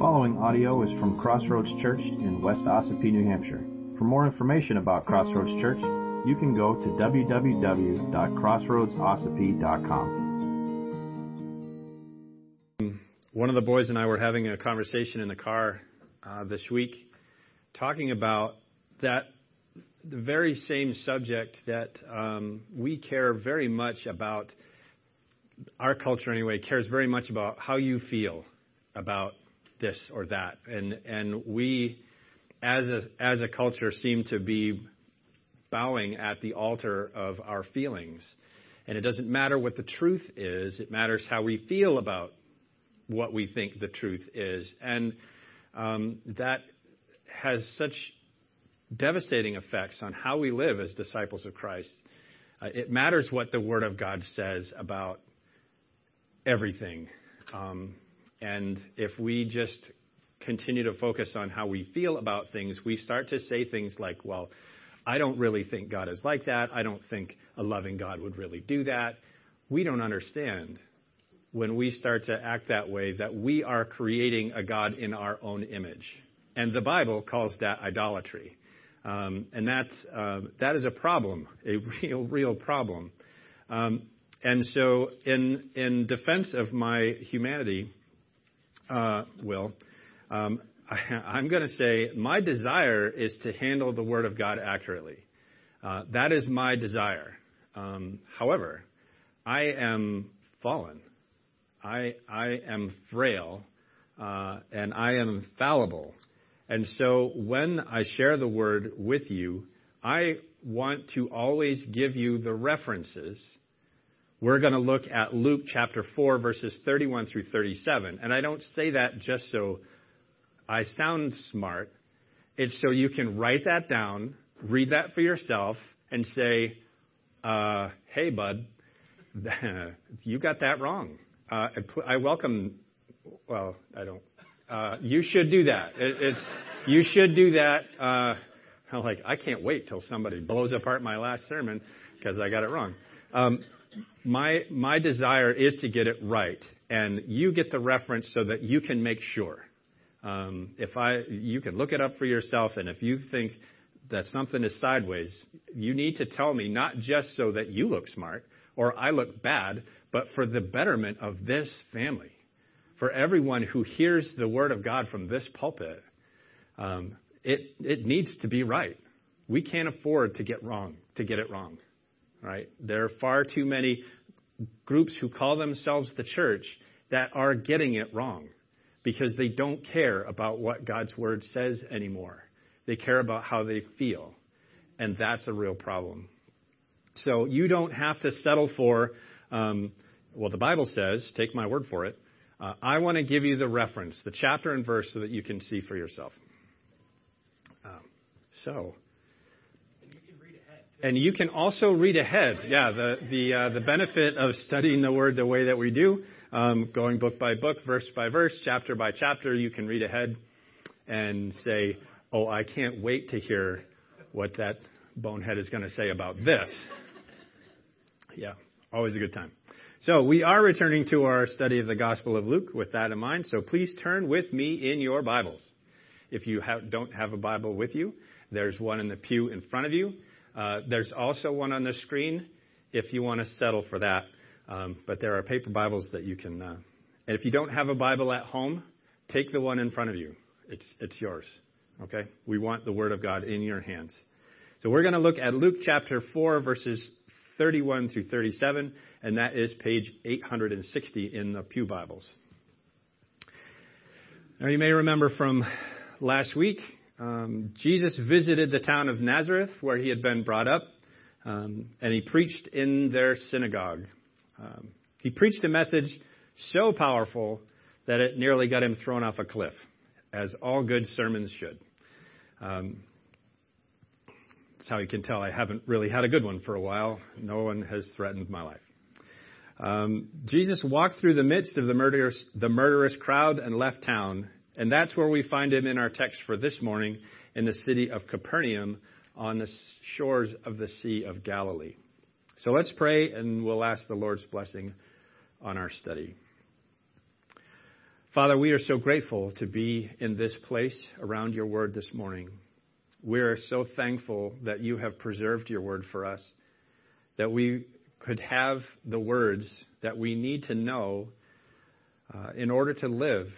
following audio is from Crossroads Church in West Ossipee, New Hampshire. For more information about Crossroads Church, you can go to www.crossroadsossipee.com. One of the boys and I were having a conversation in the car uh, this week, talking about that the very same subject that um, we care very much about. Our culture, anyway, cares very much about how you feel about this or that, and and we, as a as a culture, seem to be bowing at the altar of our feelings. And it doesn't matter what the truth is, it matters how we feel about what we think the truth is. And um, that has such devastating effects on how we live as disciples of Christ. Uh, it matters what the Word of God says about everything. Um, if we just continue to focus on how we feel about things, we start to say things like, well, I don't really think God is like that. I don't think a loving God would really do that. We don't understand when we start to act that way that we are creating a God in our own image. And the Bible calls that idolatry. Um, and uh, that is a problem, a real, real problem. Um, and so, in, in defense of my humanity, uh, Will, um, I, am going to say my desire is to handle the Word of God accurately. Uh, that is my desire. Um, however, I am fallen. I, I am frail, uh, and I am fallible. And so when I share the Word with you, I want to always give you the references we're going to look at Luke chapter 4, verses 31 through 37. And I don't say that just so I sound smart. It's so you can write that down, read that for yourself, and say, uh, hey, bud, you got that wrong. Uh, I welcome, well, I don't. Uh, you should do that. It, you should do that. Uh, I'm like, I can't wait till somebody blows apart my last sermon because I got it wrong. Um, my my desire is to get it right, and you get the reference so that you can make sure. Um, if I, you can look it up for yourself, and if you think that something is sideways, you need to tell me not just so that you look smart or I look bad, but for the betterment of this family, for everyone who hears the word of God from this pulpit. Um, it it needs to be right. We can't afford to get wrong to get it wrong right? There are far too many groups who call themselves the church that are getting it wrong because they don't care about what God's word says anymore. They care about how they feel. And that's a real problem. So you don't have to settle for, um, well, the Bible says, take my word for it. Uh, I want to give you the reference, the chapter and verse, so that you can see for yourself. Um, so. And you can also read ahead. Yeah, the the uh, the benefit of studying the Word the way that we do, um, going book by book, verse by verse, chapter by chapter, you can read ahead and say, "Oh, I can't wait to hear what that bonehead is going to say about this." Yeah, always a good time. So we are returning to our study of the Gospel of Luke with that in mind. So please turn with me in your Bibles. If you don't have a Bible with you, there's one in the pew in front of you. Uh, there's also one on the screen if you want to settle for that. Um, but there are paper Bibles that you can. Uh, and if you don't have a Bible at home, take the one in front of you. It's it's yours. Okay. We want the Word of God in your hands. So we're going to look at Luke chapter four verses 31 through 37, and that is page 860 in the Pew Bibles. Now you may remember from last week um, Jesus visited the town of Nazareth where he had been brought up, um, and he preached in their synagogue. Um, he preached a message so powerful that it nearly got him thrown off a cliff, as all good sermons should. Um, that's how you can tell I haven't really had a good one for a while. No one has threatened my life. Um, Jesus walked through the midst of the murderous, the murderous crowd and left town, and that's where we find him in our text for this morning in the city of Capernaum on the shores of the Sea of Galilee. So let's pray and we'll ask the Lord's blessing on our study. Father, we are so grateful to be in this place around your word this morning. We're so thankful that you have preserved your word for us, that we could have the words that we need to know uh, in order to live,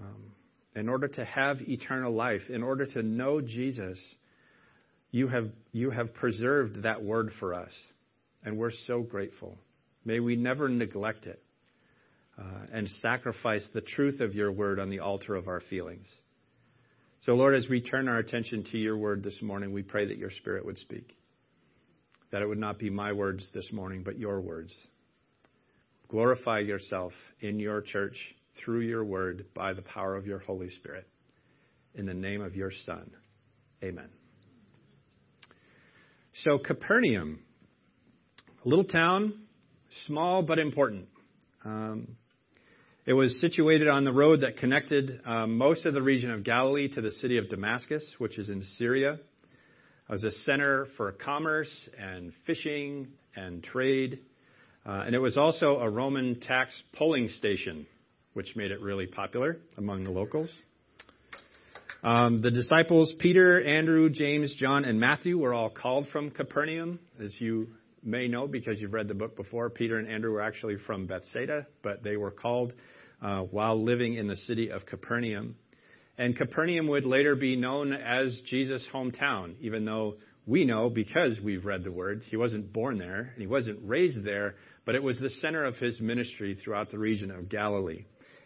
um, in order to have eternal life, in order to know Jesus. You have, you have preserved that word for us, and we're so grateful. May we never neglect it uh, and sacrifice the truth of your word on the altar of our feelings. So, Lord, as we turn our attention to your word this morning, we pray that your spirit would speak, that it would not be my words this morning, but your words. Glorify yourself in your church through your word by the power of your Holy Spirit. In the name of your Son. Amen. So, Capernaum, a little town, small but important. Um, it was situated on the road that connected um, most of the region of Galilee to the city of Damascus, which is in Syria. It was a center for commerce and fishing and trade. Uh, and it was also a Roman tax polling station, which made it really popular among the locals. Um, the disciples, Peter, Andrew, James, John, and Matthew, were all called from Capernaum. As you may know because you've read the book before, Peter and Andrew were actually from Bethsaida, but they were called uh, while living in the city of Capernaum. And Capernaum would later be known as Jesus' hometown, even though we know because we've read the word, he wasn't born there and he wasn't raised there, but it was the center of his ministry throughout the region of Galilee.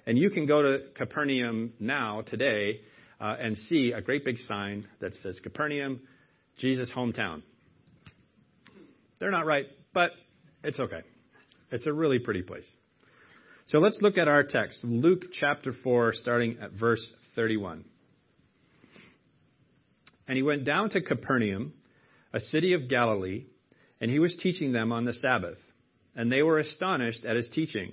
And you can go to Capernaum now, today, uh, and see a great big sign that says Capernaum, Jesus' hometown. They're not right, but it's okay. It's a really pretty place. So let's look at our text, Luke chapter 4, starting at verse 31. And he went down to Capernaum, a city of Galilee, and he was teaching them on the Sabbath. And they were astonished at his teaching,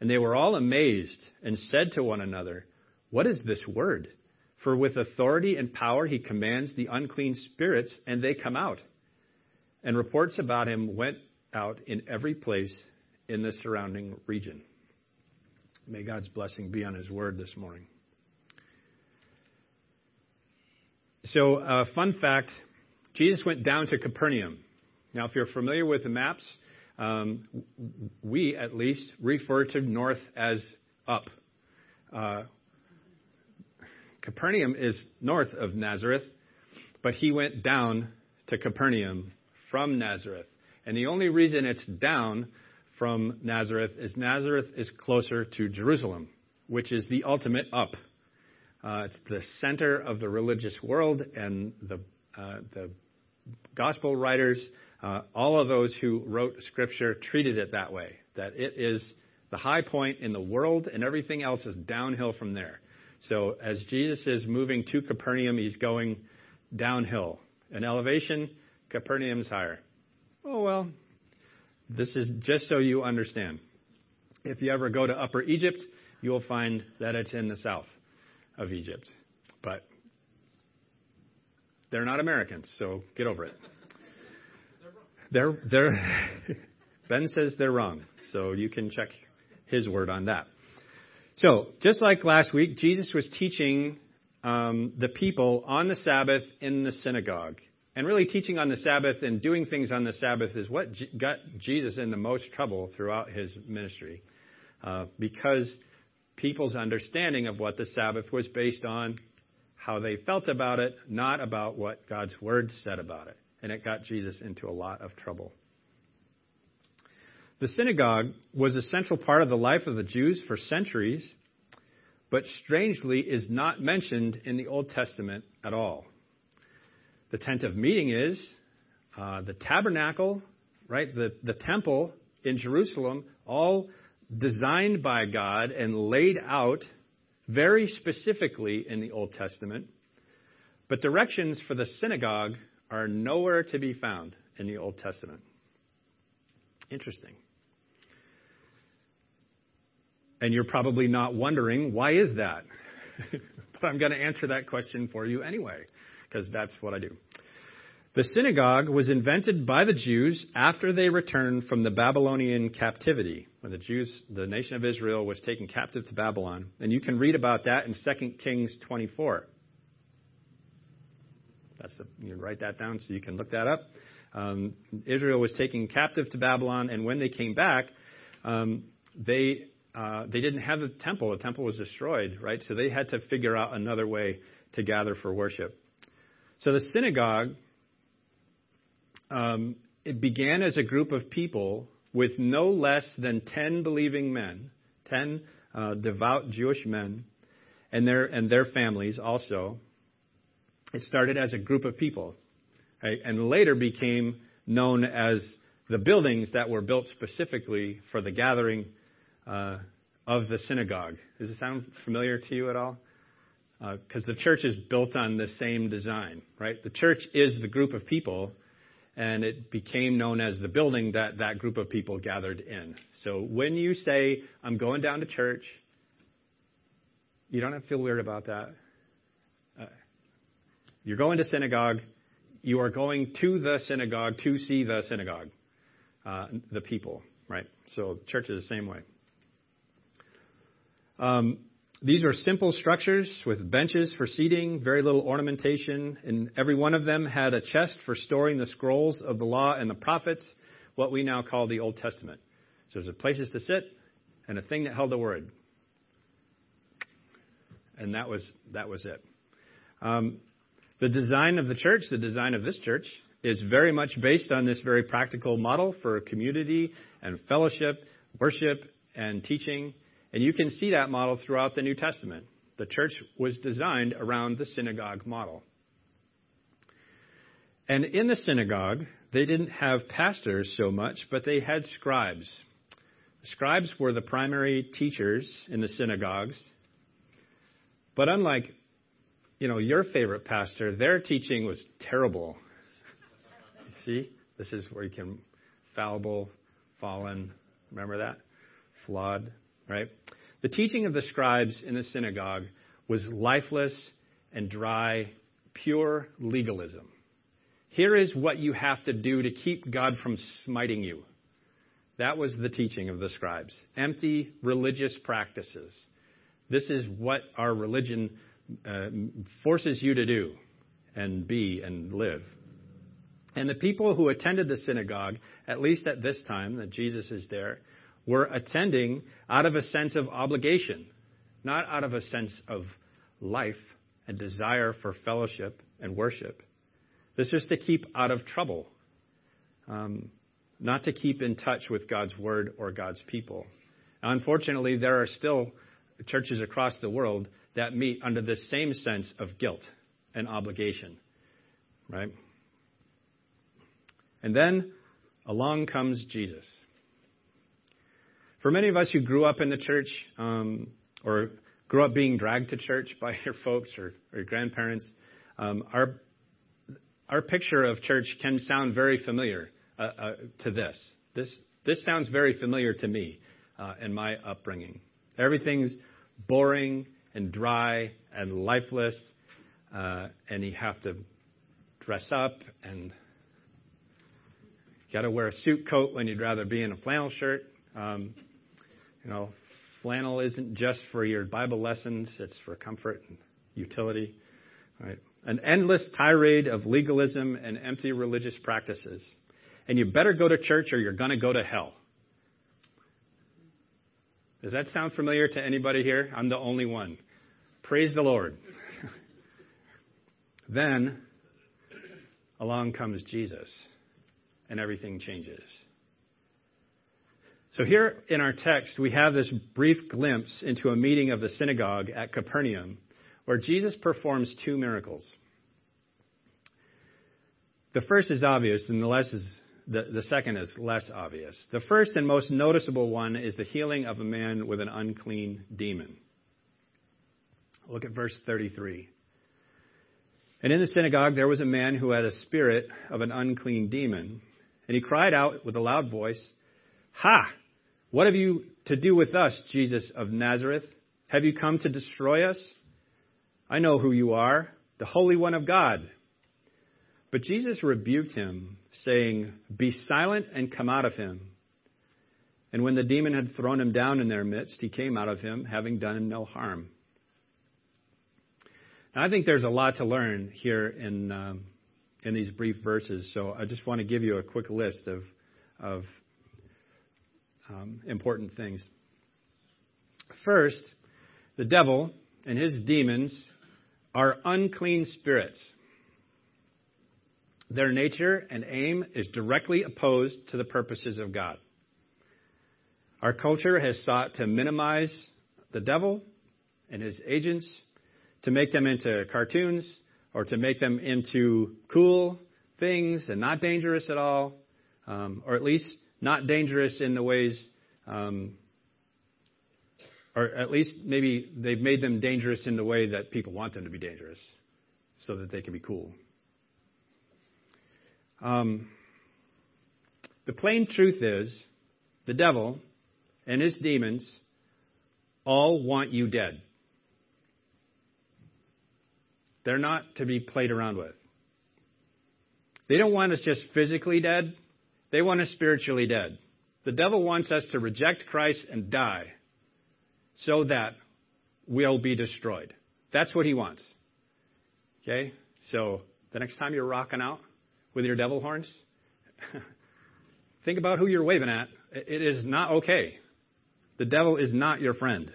And they were all amazed and said to one another, What is this word? For with authority and power he commands the unclean spirits, and they come out. And reports about him went out in every place in the surrounding region. May God's blessing be on His word this morning. So, uh, fun fact Jesus went down to Capernaum. Now, if you're familiar with the maps, um, we at least refer to north as up. Uh, Capernaum is north of Nazareth, but he went down to Capernaum from Nazareth. And the only reason it's down from Nazareth is Nazareth is closer to Jerusalem, which is the ultimate up. Uh, it's the center of the religious world, and the, uh, the gospel writers, uh, all of those who wrote scripture, treated it that way that it is the high point in the world, and everything else is downhill from there. So as Jesus is moving to Capernaum, he's going downhill. An elevation, Capernaum's higher. Oh, well, this is just so you understand. If you ever go to Upper Egypt, you will find that it's in the south of Egypt. But they're not Americans, so get over it. They're, they're, ben says they're wrong, so you can check his word on that. So, just like last week, Jesus was teaching um, the people on the Sabbath in the synagogue. And really, teaching on the Sabbath and doing things on the Sabbath is what got Jesus in the most trouble throughout his ministry. Uh, because people's understanding of what the Sabbath was based on how they felt about it, not about what God's Word said about it. And it got Jesus into a lot of trouble. The synagogue was a central part of the life of the Jews for centuries, but strangely is not mentioned in the Old Testament at all the tent of meeting is, uh, the tabernacle, right? The, the temple in Jerusalem, all designed by God and laid out very specifically in the Old Testament, but directions for the synagogue are nowhere to be found in the Old Testament. Interesting. And you're probably not wondering, why is that? but I'm going to answer that question for you anyway, because that's what I do. The synagogue was invented by the Jews after they returned from the Babylonian captivity, when the Jews, the nation of Israel, was taken captive to Babylon. And you can read about that in 2 Kings 24. That's the, you write that down so you can look that up. Um, Israel was taken captive to Babylon, and when they came back, um, they uh, they didn't have a temple. The temple was destroyed, right? So they had to figure out another way to gather for worship. So the synagogue um, it began as a group of people with no less than 10 believing men, 10 uh, devout Jewish men, and their, and their families also. It started as a group of people, right, and later became known as the buildings that were built specifically for the gathering uh, of the synagogue. Does it sound familiar to you at all? Because uh, the church is built on the same design, right? The church is the group of people and it became known as the building that that group of people gathered in. So when you say, I'm going down to church, you don't have to feel weird about that. Uh, you're going to synagogue. You are going to the synagogue to see the synagogue, uh, the people, right? So church is the same way. Um, these are simple structures with benches for seating, very little ornamentation, and every one of them had a chest for storing the scrolls of the law and the prophets, what we now call the Old Testament. So there's a places to sit and a thing that held the word. And that was that was it. Um, the design of the church, the design of this church, is very much based on this very practical model for community and fellowship, worship and teaching and you can see that model throughout the New Testament. The church was designed around the synagogue model. And in the synagogue, they didn't have pastors so much, but they had scribes. The Scribes were the primary teachers in the synagogues. But unlike, you know, your favorite pastor, their teaching was terrible. See? This is where you can fallible, fallen, remember that? Flawed right? The teaching of the scribes in the synagogue was lifeless and dry, pure legalism. Here is what you have to do to keep God from smiting you. That was the teaching of the scribes. Empty religious practices. This is what our religion uh, forces you to do and be and live. And the people who attended the synagogue, at least at this time that Jesus is there, were attending out of a sense of obligation, not out of a sense of life and desire for fellowship and worship. This is to keep out of trouble, um, not to keep in touch with God's word or God's people. Unfortunately, there are still churches across the world that meet under the same sense of guilt and obligation, right? And then along comes Jesus. For many of us who grew up in the church um, or grew up being dragged to church by your folks or, or your grandparents, um, our our picture of church can sound very familiar uh, uh, to this. This this sounds very familiar to me uh, in my upbringing. Everything's boring and dry and lifeless, uh, and you have to dress up and you got to wear a suit coat when you'd rather be in a flannel shirt. Um, you know, flannel isn't just for your Bible lessons, it's for comfort and utility. Right? An endless tirade of legalism and empty religious practices. And you better go to church or you're going to go to hell. Does that sound familiar to anybody here? I'm the only one. Praise the Lord. then along comes Jesus, and everything changes. So here in our text, we have this brief glimpse into a meeting of the synagogue at Capernaum where Jesus performs two miracles. The first is obvious, and the, less is, the, the second is less obvious. The first and most noticeable one is the healing of a man with an unclean demon. Look at verse 33. And in the synagogue there was a man who had a spirit of an unclean demon. And he cried out with a loud voice, Ha! What have you to do with us, Jesus of Nazareth? Have you come to destroy us? I know who you are, the Holy One of God. But Jesus rebuked him, saying, Be silent and come out of him. And when the demon had thrown him down in their midst, he came out of him, having done him no harm. Now, I think there's a lot to learn here in um, in these brief verses, so I just want to give you a quick list of of um, important things. First, the devil and his demons are unclean spirits. Their nature and aim is directly opposed to the purposes of God. Our culture has sought to minimize the devil and his agents, to make them into cartoons, or to make them into cool things and not dangerous at all, um, or at least not dangerous in the ways, um, or at least maybe they've made them dangerous in the way that people want them to be dangerous, so that they can be cool. Um, the plain truth is, the devil and his demons all want you dead. They're not to be played around with. They don't want us just physically dead, they want us spiritually dead. The devil wants us to reject Christ and die so that we'll be destroyed. That's what he wants. Okay? So the next time you're rocking out with your devil horns, think about who you're waving at. It is not okay. The devil is not your friend.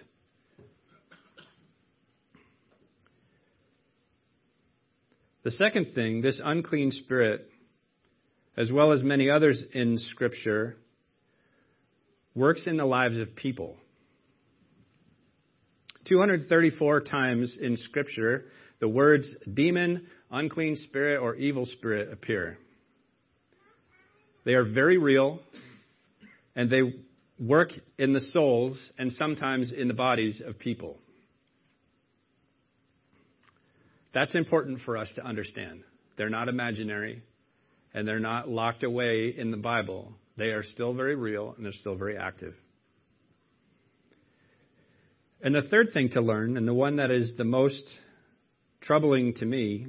The second thing, this unclean spirit, as well as many others in Scripture, works in the lives of people. 234 times in Scripture, the words demon, unclean spirit, or evil spirit appear. They are very real, and they work in the souls and sometimes in the bodies of people. That's important for us to understand. They're not imaginary and they're not locked away in the Bible. They are still very real and they're still very active. And the third thing to learn, and the one that is the most troubling to me,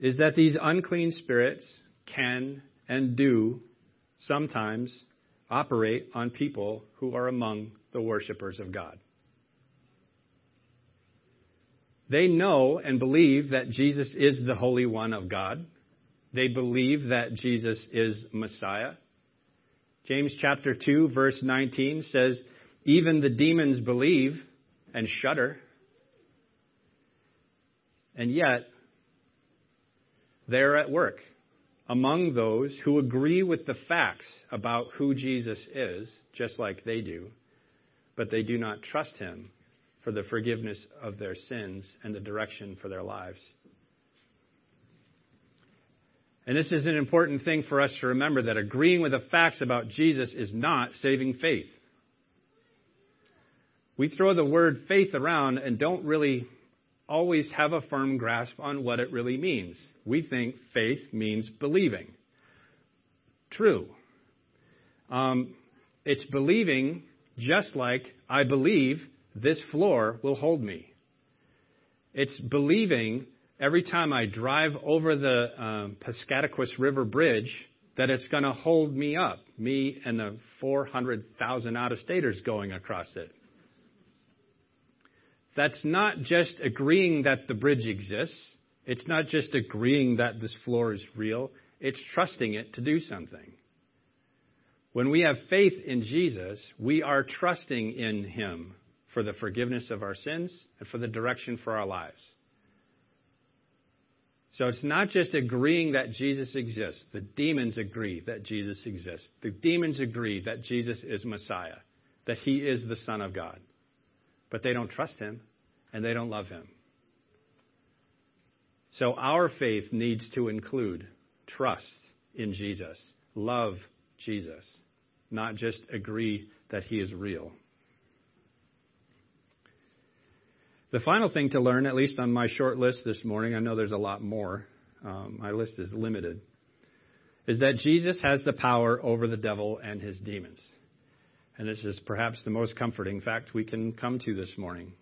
is that these unclean spirits can and do sometimes operate on people who are among the worshipers of God. They know and believe that Jesus is the Holy One of God. They believe that Jesus is Messiah. James chapter 2 verse 19 says, even the demons believe and shudder. And yet, they're at work among those who agree with the facts about who Jesus is, just like they do, but they do not trust him for the forgiveness of their sins and the direction for their lives. And this is an important thing for us to remember that agreeing with the facts about Jesus is not saving faith. We throw the word faith around and don't really always have a firm grasp on what it really means. We think faith means believing. True. Um, it's believing just like I believe this floor will hold me. It's believing every time I drive over the um, Piscataqua River Bridge that it's going to hold me up, me and the 400,000 out of staters going across it. That's not just agreeing that the bridge exists. It's not just agreeing that this floor is real. It's trusting it to do something. When we have faith in Jesus, we are trusting in Him for the forgiveness of our sins and for the direction for our lives. So it's not just agreeing that Jesus exists. The demons agree that Jesus exists. The demons agree that Jesus is Messiah, that He is the Son of God. But they don't trust Him and they don't love him. So our faith needs to include trust in Jesus, love Jesus, not just agree that he is real. The final thing to learn, at least on my short list this morning, I know there's a lot more, um, my list is limited, is that Jesus has the power over the devil and his demons. And this is perhaps the most comforting fact we can come to this morning.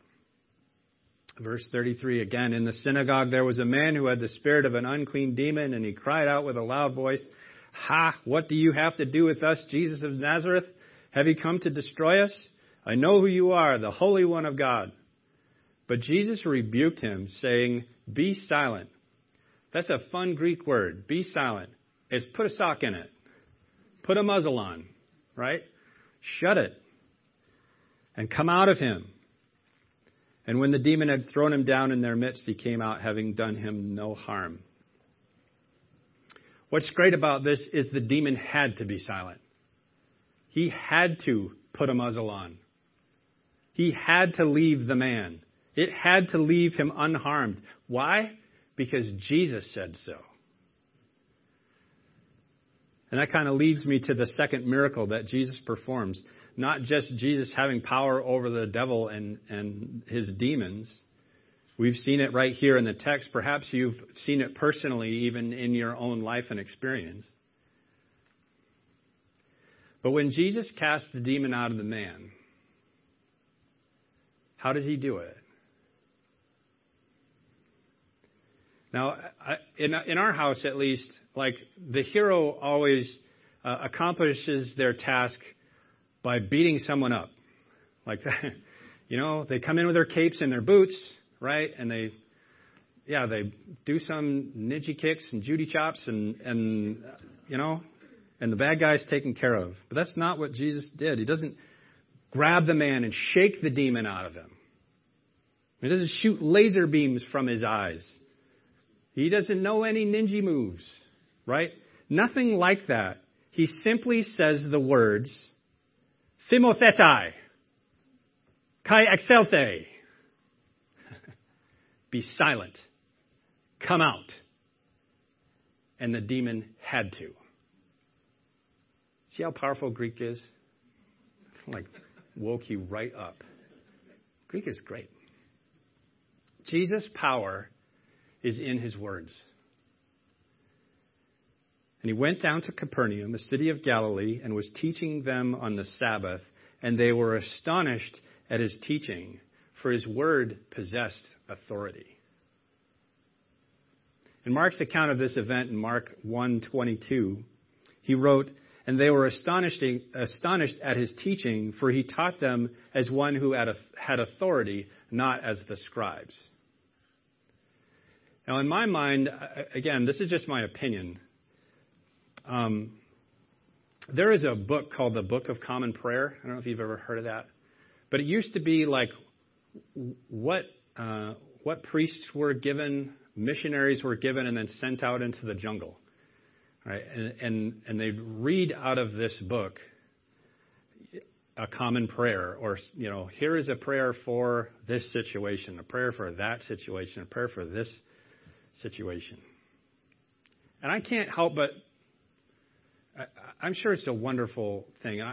Verse 33 again, in the synagogue there was a man who had the spirit of an unclean demon, and he cried out with a loud voice, Ha! What do you have to do with us, Jesus of Nazareth? Have you come to destroy us? I know who you are, the Holy One of God. But Jesus rebuked him, saying, Be silent. That's a fun Greek word. Be silent. It's put a sock in it. Put a muzzle on, right? Shut it. And come out of him. And when the demon had thrown him down in their midst, he came out having done him no harm. What's great about this is the demon had to be silent. He had to put a muzzle on. He had to leave the man. It had to leave him unharmed. Why? Because Jesus said so. And that kind of leads me to the second miracle that Jesus performs not just Jesus having power over the devil and, and his demons. We've seen it right here in the text. Perhaps you've seen it personally, even in your own life and experience. But when Jesus cast the demon out of the man, how did he do it? Now, in, in our house at least, like the hero always uh, accomplishes their task by beating someone up. Like, you know, they come in with their capes and their boots, right? And they, yeah, they do some ninja kicks and Judy chops and, and, you know, and the bad guy's taken care of. But that's not what Jesus did. He doesn't grab the man and shake the demon out of him. He doesn't shoot laser beams from his eyes. He doesn't know any ninja moves, right? Nothing like that. He simply says the words, Simothetai. Kai exelte. Be silent. Come out. And the demon had to. See how powerful Greek is? Like, woke you right up. Greek is great. Jesus' power is in his words. And he went down to Capernaum, a city of Galilee, and was teaching them on the Sabbath. And they were astonished at his teaching, for his word possessed authority. In Mark's account of this event in Mark 1:22, he wrote, "And they were astonished, astonished at his teaching, for he taught them as one who had, had authority, not as the scribes." Now, in my mind, again, this is just my opinion. Um, there is a book called the Book of Common Prayer. I don't know if you've ever heard of that, but it used to be like what uh, what priests were given, missionaries were given, and then sent out into the jungle, right? And and and they'd read out of this book a common prayer, or you know, here is a prayer for this situation, a prayer for that situation, a prayer for this situation. And I can't help but I, am sure it's a wonderful thing. I,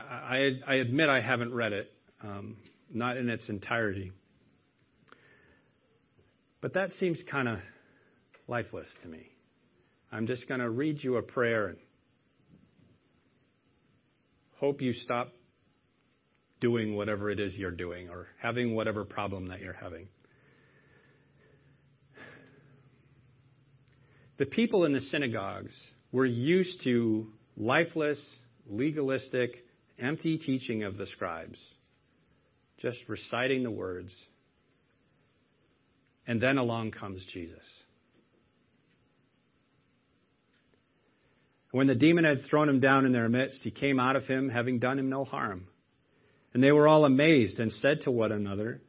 I, I admit I haven't read it, um, not in its entirety. But that seems kind of lifeless to me. I'm just going to read you a prayer and hope you stop doing whatever it is you're doing or having whatever problem that you're having. The people in the synagogues were used to lifeless, legalistic, empty teaching of the scribes, just reciting the words. And then along comes Jesus. When the demon had thrown him down in their midst, he came out of him, having done him no harm. And they were all amazed and said to one another,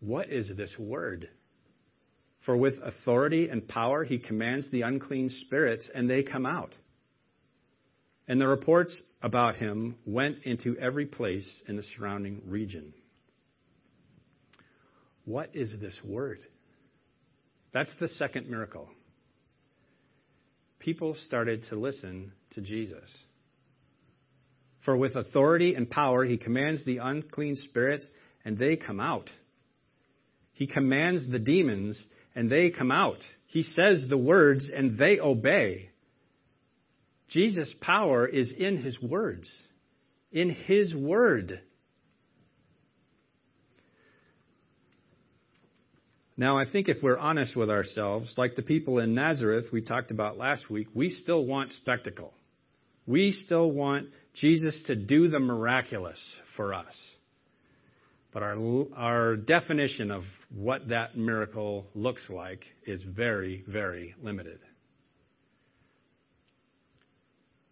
What is this word? For with authority and power he commands the unclean spirits, and they come out. And the reports about him went into every place in the surrounding region. What is this word? That's the second miracle. People started to listen to Jesus. For with authority and power he commands the unclean spirits, and they come out. He commands the demons and they come out. He says the words and they obey. Jesus' power is in his words, in his word. Now, I think if we're honest with ourselves, like the people in Nazareth we talked about last week, we still want spectacle. We still want Jesus to do the miraculous for us. But our, our definition of what that miracle looks like is very, very limited.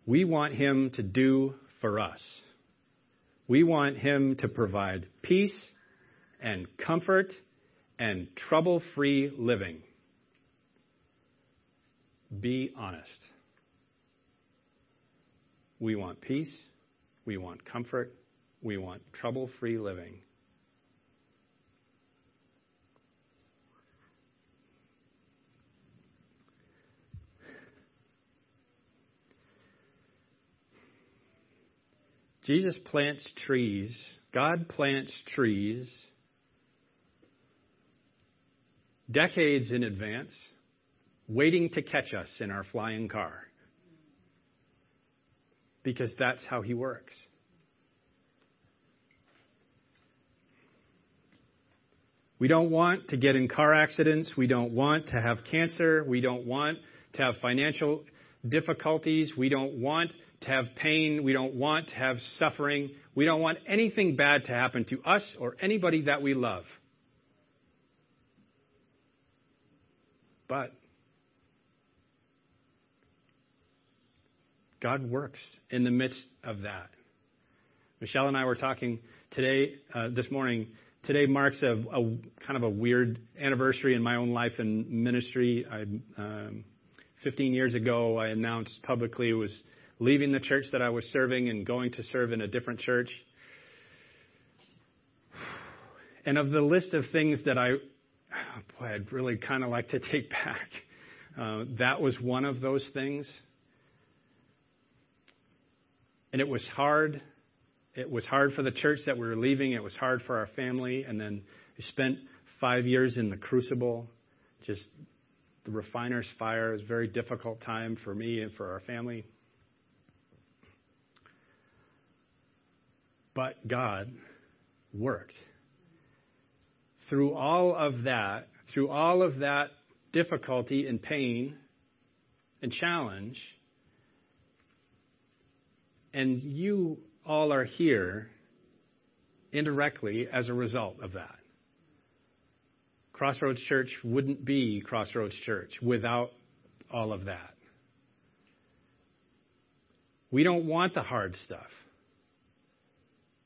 We want Him to do for us. We want Him to provide peace and comfort and trouble free living. Be honest. We want peace. We want comfort. We want trouble free living. Jesus plants trees. God plants trees decades in advance, waiting to catch us in our flying car. Because that's how he works. We don't want to get in car accidents. We don't want to have cancer. We don't want to have financial difficulties. We don't want to have pain. We don't want to have suffering. We don't want anything bad to happen to us or anybody that we love. But God works in the midst of that. Michelle and I were talking today, uh, this morning. Today marks a, a, kind of a weird anniversary in my own life and ministry. I, um, 15 years ago, I announced publicly it was leaving the church that I was serving and going to serve in a different church. And of the list of things that I boy, I'd really kind of like to take back. Uh, that was one of those things. And it was hard. It was hard for the church that we were leaving. It was hard for our family. And then we spent five years in the crucible, just the refiner's fire. It was a very difficult time for me and for our family. But God worked through all of that, through all of that difficulty and pain and challenge, and you all are here indirectly as a result of that. Crossroads Church wouldn't be Crossroads Church without all of that. We don't want the hard stuff.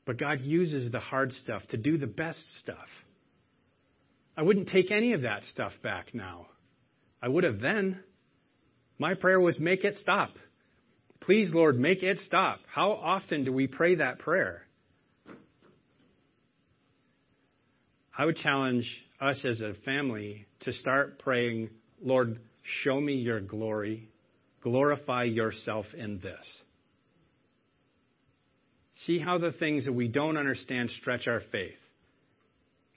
But God uses the hard stuff to do the best stuff. I wouldn't take any of that stuff back now. I would have then. My prayer was, make it stop. Please, Lord, make it stop. How often do we pray that prayer? I would challenge us as a family to start praying, Lord, show me your glory. Glorify yourself in this. See how the things that we don't understand stretch our faith.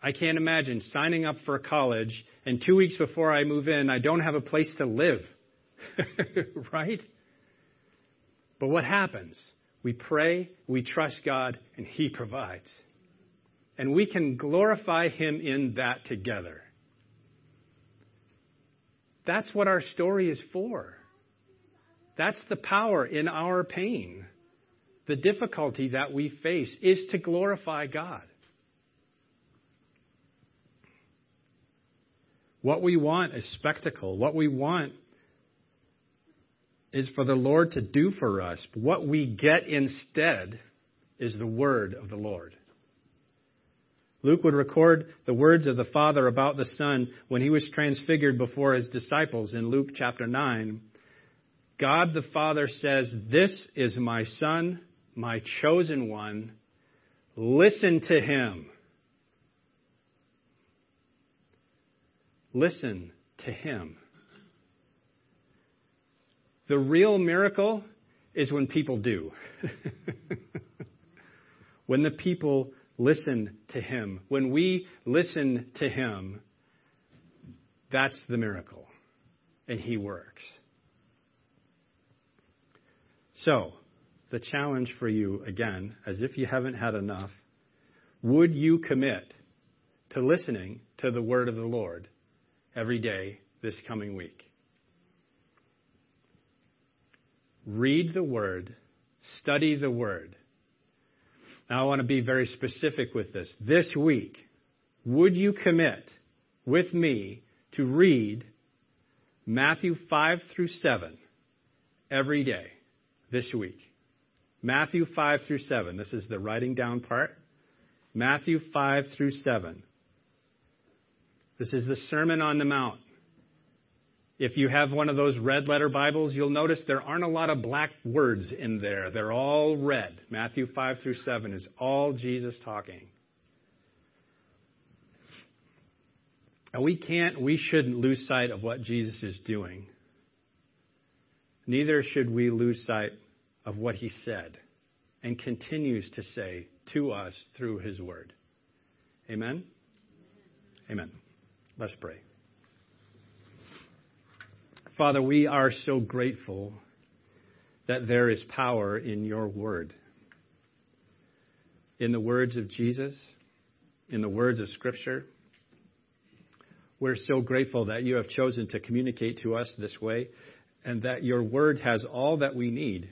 I can't imagine signing up for college and two weeks before I move in, I don't have a place to live. right? But what happens? We pray, we trust God, and He provides. And we can glorify Him in that together. That's what our story is for. That's the power in our pain. The difficulty that we face is to glorify God. What we want is spectacle. What we want is for the Lord to do for us. What we get instead is the word of the Lord. Luke would record the words of the Father about the Son when he was transfigured before his disciples in Luke chapter 9. God the Father says, This is my Son, my chosen one. Listen to him. Listen to him. The real miracle is when people do. when the people listen to Him. When we listen to Him, that's the miracle. And He works. So, the challenge for you, again, as if you haven't had enough, would you commit to listening to the word of the Lord every day this coming week? Read the word, study the word. Now, I want to be very specific with this. This week, would you commit with me to read Matthew 5 through 7 every day this week? Matthew 5 through 7. This is the writing down part. Matthew 5 through 7. This is the Sermon on the Mount. If you have one of those red letter Bibles, you'll notice there aren't a lot of black words in there. They're all red. Matthew 5 through 7 is all Jesus talking. And we can't, we shouldn't lose sight of what Jesus is doing. Neither should we lose sight of what he said and continues to say to us through his word. Amen? Amen. Let's pray. Father, we are so grateful that there is power in your word. In the words of Jesus, in the words of Scripture, we're so grateful that you have chosen to communicate to us this way and that your word has all that we need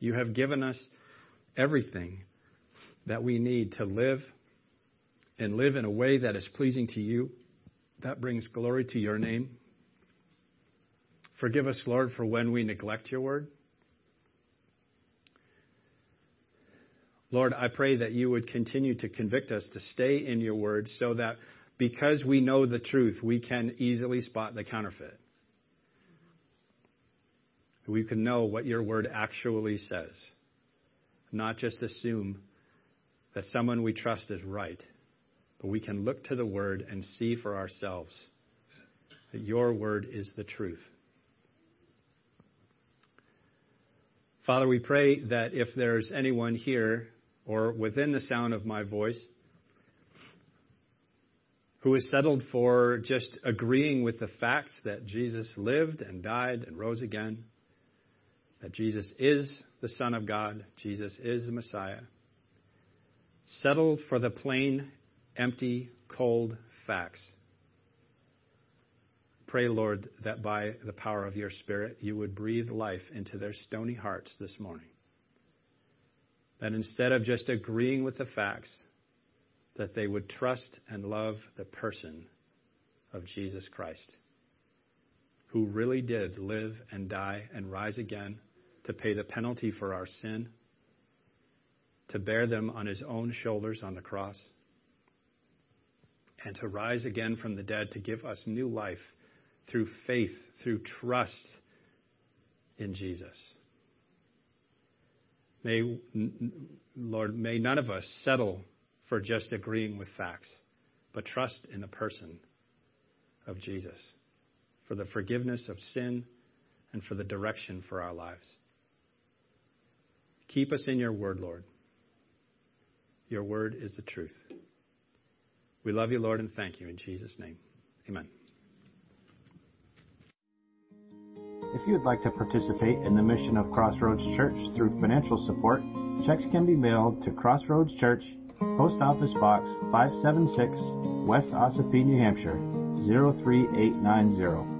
You have given us everything that we need to live and live in a way that is pleasing to you, that brings glory to your name. Forgive us, Lord, for when we neglect your word. Lord, I pray that you would continue to convict us to stay in your word so that because we know the truth, we can easily spot the counterfeit we can know what your word actually says, not just assume that someone we trust is right, but we can look to the word and see for ourselves that your word is the truth. Father, we pray that if there's anyone here or within the sound of my voice who is settled for just agreeing with the facts that Jesus lived and died and rose again, that Jesus is the Son of God, Jesus is the Messiah. Settled for the plain, empty, cold facts. Pray, Lord, that by the power of your Spirit, you would breathe life into their stony hearts this morning. That instead of just agreeing with the facts, that they would trust and love the person of Jesus Christ, who really did live and die and rise again to pay the penalty for our sin, to bear them on his own shoulders on the cross, and to rise again from the dead to give us new life through faith, through trust in Jesus. May, Lord, may none of us settle for just agreeing with facts, but trust in the person of Jesus for the forgiveness of sin and for the direction for our lives. Keep us in your word, Lord. Your word is the truth. We love you, Lord, and thank you in Jesus' name. Amen. If you would like to participate in the mission of Crossroads Church through financial support, checks can be mailed to Crossroads Church, Post Office Box 576, West Ossipee, New Hampshire 03890.